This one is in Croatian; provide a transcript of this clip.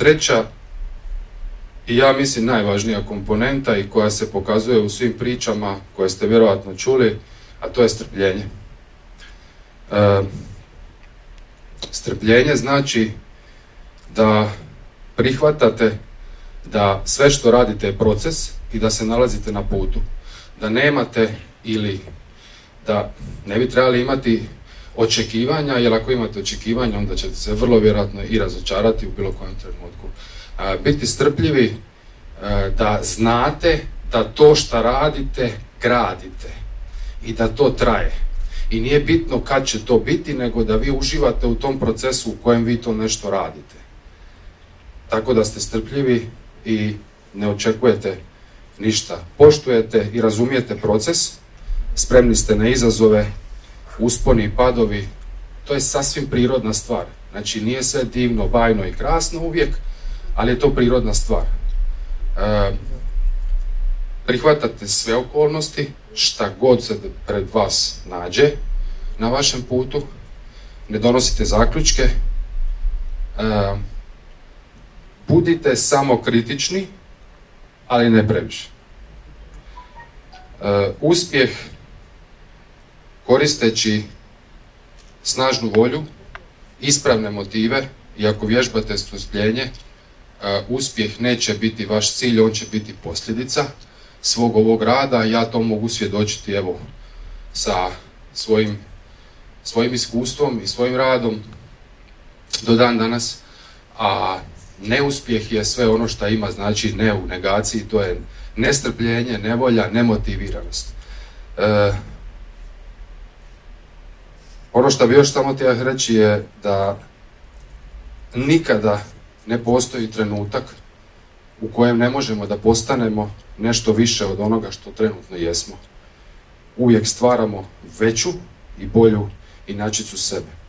treća i ja mislim najvažnija komponenta i koja se pokazuje u svim pričama koje ste vjerojatno čuli, a to je strpljenje. E, strpljenje znači da prihvatate da sve što radite je proces i da se nalazite na putu. Da nemate ili da ne bi trebali imati očekivanja, jer ako imate očekivanja onda ćete se vrlo vjerojatno i razočarati u bilo kojem trenutku. Biti strpljivi da znate da to što radite gradite i da to traje. I nije bitno kad će to biti, nego da vi uživate u tom procesu u kojem vi to nešto radite. Tako da ste strpljivi i ne očekujete ništa. Poštujete i razumijete proces, spremni ste na izazove, usponi i padovi, to je sasvim prirodna stvar. Znači nije sve divno, bajno i krasno uvijek, ali je to prirodna stvar. E, prihvatate sve okolnosti, šta god se pred vas nađe na vašem putu, ne donosite zaključke, e, budite samo kritični, ali ne previše. E, uspjeh koristeći snažnu volju, ispravne motive i ako vježbate strpljenje, e, uspjeh neće biti vaš cilj, on će biti posljedica svog ovog rada. Ja to mogu svjedočiti evo sa svojim, svojim iskustvom i svojim radom do dan danas. A neuspjeh je sve ono što ima, znači ne u negaciji, to je nestrpljenje, nevolja, nemotiviranost. E, ono što bi još samo htio reći je da nikada ne postoji trenutak u kojem ne možemo da postanemo nešto više od onoga što trenutno jesmo. Uvijek stvaramo veću i bolju inačicu sebe.